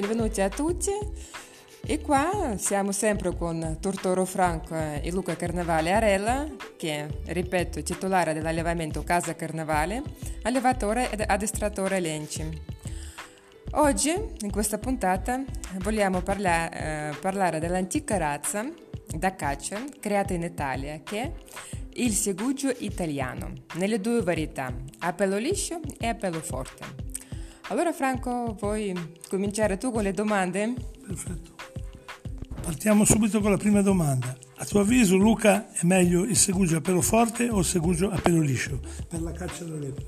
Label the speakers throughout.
Speaker 1: benvenuti a tutti. E qua siamo sempre con Tortoro Franco e Luca Carnevale Arella, che, ripeto, è titolare dell'allevamento Casa Carnevale, allevatore ed addestratore Lenci. Oggi, in questa puntata, vogliamo parla- eh, parlare dell'antica razza da caccia creata in Italia, che è il segugio italiano, nelle due varietà, a pelo liscio e a pelo forte. Allora Franco, vuoi cominciare tu con le domande?
Speaker 2: Perfetto. Partiamo subito con la prima domanda. A tuo avviso, Luca, è meglio il segugio a pelo forte o il segugio a pelo liscio per la caccia alla lepre?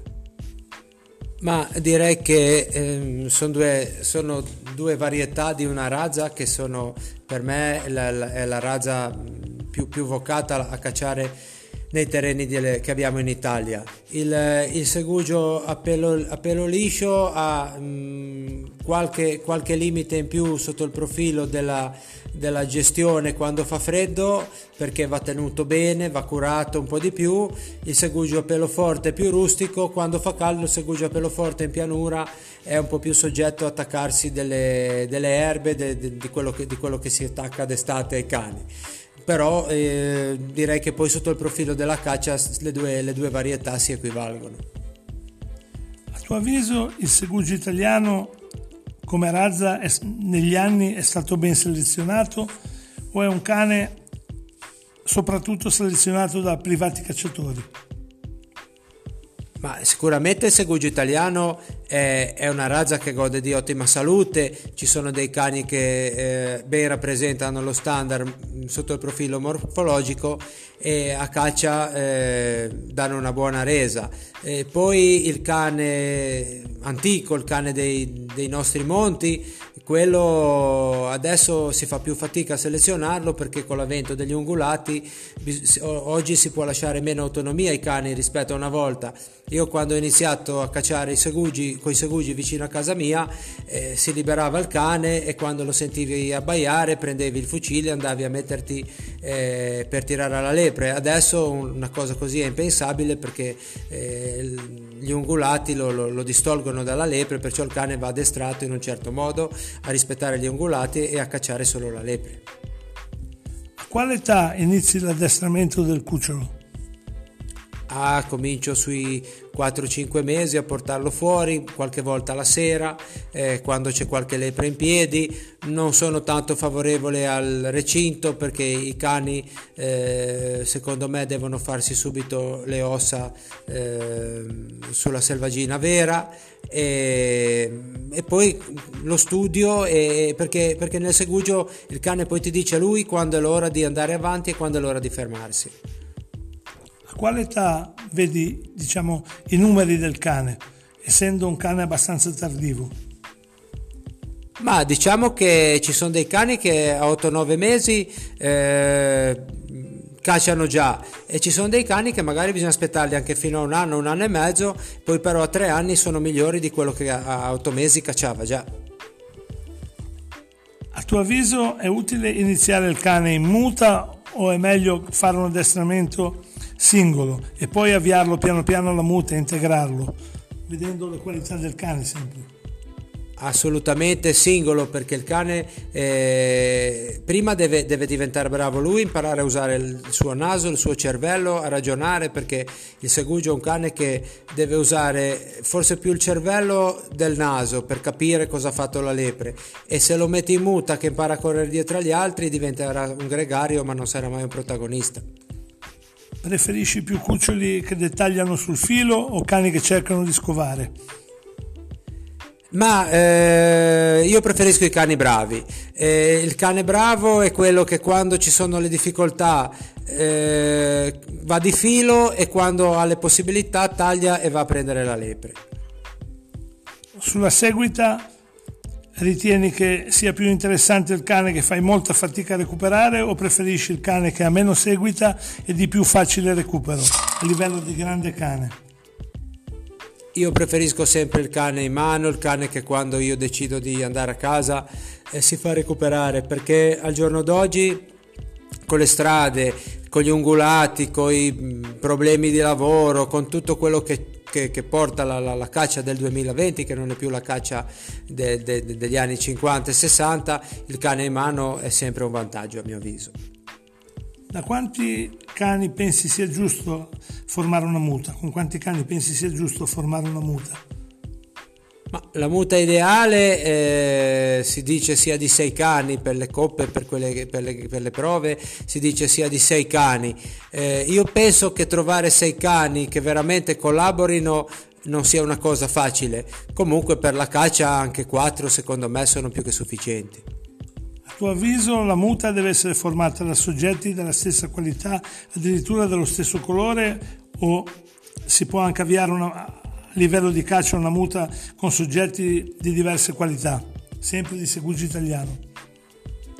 Speaker 3: Ma direi che ehm, sono, due, sono, due, varietà di una razza che sono per me la, la, è la razza più, più vocata a cacciare nei terreni delle, che abbiamo in Italia. Il, il segugio a pelo, a pelo, liscio ha mh, qualche, qualche, limite in più sotto il profilo della, della, gestione quando fa freddo perché va tenuto bene, va curato un po' di più. Il segugio a pelo forte è più rustico, quando fa caldo il segugio a pelo forte in pianura è un po' più soggetto a attaccarsi delle, delle erbe, de, de, di, quello che, di quello che si attacca d'estate ai cani però eh, direi che poi sotto il profilo della caccia le due, le due varietà si equivalgono.
Speaker 2: A tuo avviso il segugio italiano come razza è, negli anni è stato ben selezionato o è un cane soprattutto selezionato da privati cacciatori?
Speaker 3: Ma sicuramente il segugio italiano è, una razza che gode di ottima salute, ci sono dei cani che eh, ben rappresentano lo standard mm, sotto il profilo morfologico e a caccia eh, danno una buona resa. E poi il cane antico, il cane dei, dei nostri monti, quello adesso si fa più fatica a selezionarlo perché con l'avvento degli ungulati oggi si può lasciare meno autonomia ai cani rispetto a una volta. Io quando ho iniziato a cacciare i segugi, con i segugi vicino a casa mia eh, si liberava il cane e quando lo sentivi abbaiare prendevi il fucile e andavi a metterti eh, per tirare alla lepre. Adesso una cosa così è impensabile perché eh, gli ungulati lo, lo, lo distolgono dalla lepre perciò il cane va addestrato in un certo modo a rispettare gli ungulati e a cacciare solo la lepre.
Speaker 2: A quale età inizi l'addestramento del cucciolo?
Speaker 3: Ah, comincio sui 4-5 mesi a portarlo fuori, qualche volta la sera, eh, quando c'è qualche lepre in piedi. Non sono tanto favorevole al recinto perché i cani, eh, secondo me, devono farsi subito le ossa eh, sulla selvagina vera. E, e poi lo studio e, perché, perché nel segugio il cane poi ti dice a lui quando è l'ora di andare avanti e quando è l'ora di fermarsi
Speaker 2: quale età vedi diciamo, i numeri del cane, essendo un cane abbastanza tardivo?
Speaker 3: Ma diciamo che ci sono dei cani che a 8-9 mesi eh, cacciano già e ci sono dei cani che magari bisogna aspettarli anche fino a un anno, un anno e mezzo, poi però a 3 anni sono migliori di quello che a 8 mesi cacciava già.
Speaker 2: A tuo avviso è utile iniziare il cane in muta o è meglio fare un addestramento singolo e poi avviarlo piano piano alla muta e integrarlo, vedendo le qualità del cane sempre.
Speaker 3: Assolutamente singolo perché il cane eh, prima deve, deve, diventare bravo lui, imparare a usare il suo naso, il suo cervello, a ragionare perché il segugio è un cane che deve usare forse più il cervello del naso per capire cosa ha fatto la lepre e se lo metti in muta che impara a correre dietro agli altri diventerà un gregario ma non sarà mai un protagonista.
Speaker 2: Preferisci più cuccioli che dettagliano sul filo o cani che cercano di scovare?
Speaker 3: Ma eh, io preferisco i cani bravi. Eh, il cane bravo è quello che quando ci sono le difficoltà eh, va di filo e quando ha le possibilità taglia e va a prendere la lepre.
Speaker 2: Sulla seguita Ritieni che sia più interessante il cane che fai molta fatica a recuperare o preferisci il cane che ha meno seguita e di più facile recupero a livello di grande cane?
Speaker 3: Io preferisco sempre il cane in mano, il cane che quando io decido di andare a casa eh, si fa recuperare perché al giorno d'oggi con le strade, con gli ungulati, con i mm, problemi di lavoro, con tutto quello che che, che porta la, la, la, caccia del 2020, che non è più la caccia de, de, de, degli anni 50 e 60, il cane in mano è sempre un vantaggio a mio avviso.
Speaker 2: Da quanti cani pensi sia giusto formare una muta? Con quanti cani pensi sia giusto formare una muta?
Speaker 3: Ma la muta ideale eh, si dice sia di sei cani per le coppe, per, quelle, per, le, per le prove, si dice sia di sei cani. Eh, io penso che trovare sei cani che veramente collaborino non sia una cosa facile. Comunque per la caccia anche quattro secondo me sono più che sufficienti.
Speaker 2: A tuo avviso la muta deve essere formata da soggetti della stessa qualità, addirittura dello stesso colore o si può anche avviare una, livello di caccia una muta con soggetti di diverse qualità, sempre di Segugi italiano.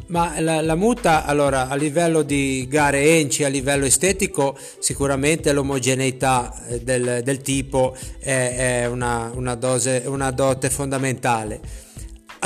Speaker 3: Ma la, la, muta, allora, a livello di gare enci, a livello estetico, sicuramente l'omogeneità eh, del, del tipo è, è una, una, dose, una dote fondamentale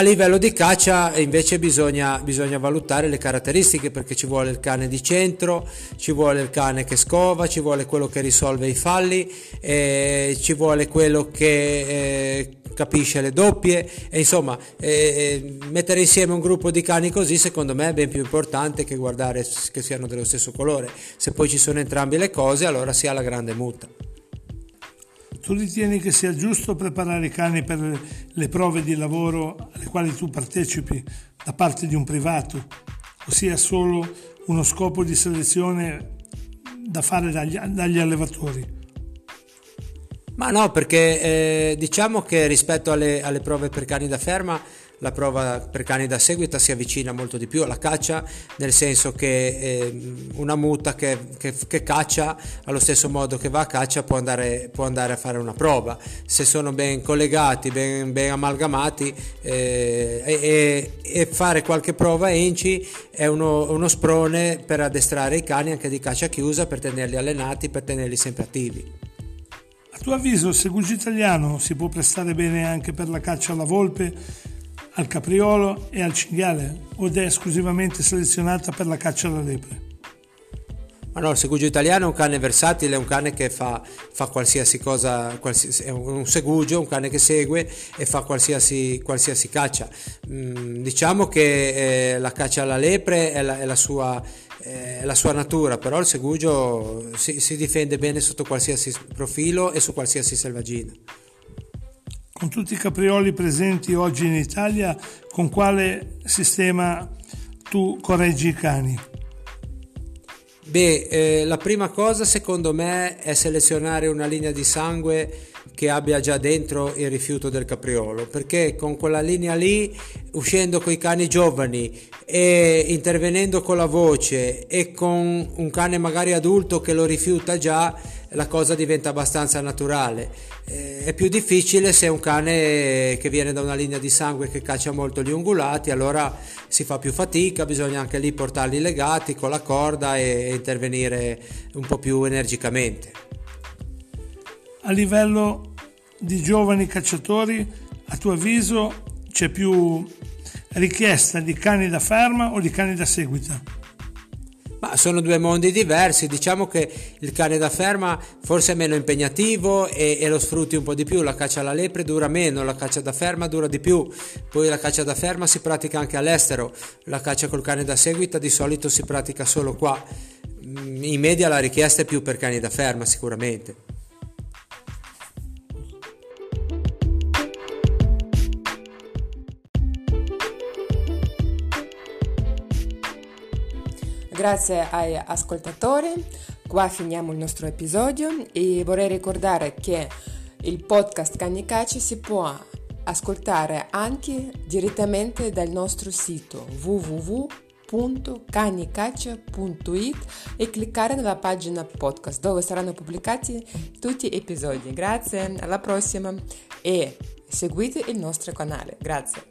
Speaker 3: a livello di caccia invece bisogna, bisogna, valutare le caratteristiche perché ci vuole il cane di centro, ci vuole il cane che scova, ci vuole quello che risolve i falli, eh, ci vuole quello che eh, capisce le doppie e insomma eh, mettere insieme un gruppo di cani così secondo me è ben più importante che guardare che siano dello stesso colore. Se poi ci sono entrambe le cose allora si ha la grande muta.
Speaker 2: Tu ritieni che sia giusto preparare i cani per le prove di lavoro alle quali tu partecipi da parte di un privato, o sia solo uno scopo di selezione da fare dagli, dagli allevatori?
Speaker 3: Ma no, perché eh, diciamo che rispetto alle, alle prove per cani da ferma la prova per cani da seguita si avvicina molto di più alla caccia, nel senso che eh, una muta che, che, che, caccia allo stesso modo che va a caccia può andare, può andare a fare una prova. Se sono ben collegati, ben, ben amalgamati eh, e, e, fare qualche prova enci è uno, uno sprone per addestrare i cani anche di caccia chiusa, per tenerli allenati, per tenerli sempre attivi.
Speaker 2: A tuo avviso il segugi italiano si può prestare bene anche per la caccia alla volpe al capriolo e al cinghiale o è esclusivamente selezionata per la caccia alla lepre?
Speaker 3: No, il segugio italiano è un cane versatile, è un cane che fa, fa qualsiasi cosa, qualsiasi, è un segugio, un cane che segue e fa qualsiasi, qualsiasi caccia. Mm, diciamo che eh, la caccia alla lepre è la, è la, sua, è la sua, natura, però il segugio si, si difende bene sotto qualsiasi profilo e su qualsiasi selvaggina.
Speaker 2: Con tutti i caprioli presenti oggi in Italia, con quale sistema tu correggi i cani?
Speaker 3: Beh, eh, la prima cosa secondo me è selezionare una linea di sangue che abbia già dentro il rifiuto del capriolo, perché con quella linea lì, uscendo con i cani giovani e intervenendo con la voce e con un cane magari adulto che lo rifiuta già, la cosa diventa abbastanza naturale. Eh, è più difficile se è un cane che viene da una linea di sangue che caccia molto gli ungulati, allora si fa più fatica, bisogna anche lì portarli legati con la corda e intervenire un po' più energicamente.
Speaker 2: A livello di giovani cacciatori, a tuo avviso c'è più richiesta di cani da ferma o di cani da seguita?
Speaker 3: Ma sono due mondi diversi, diciamo che il cane da ferma forse è meno impegnativo e, e, lo sfrutti un po' di più, la caccia alla lepre dura meno, la caccia da ferma dura di più, poi la caccia da ferma si pratica anche all'estero, la caccia col cane da seguita di solito si pratica solo qua, in media la richiesta è più per cani da ferma sicuramente.
Speaker 1: Grazie ai ascoltatori, qua finiamo il nostro episodio e vorrei ricordare che il podcast Cagnicaci si può ascoltare anche direttamente dal nostro sito www.canicaccia.it e cliccare nella pagina podcast dove saranno pubblicati tutti gli episodi. Grazie, alla prossima e seguite il nostro canale. Grazie.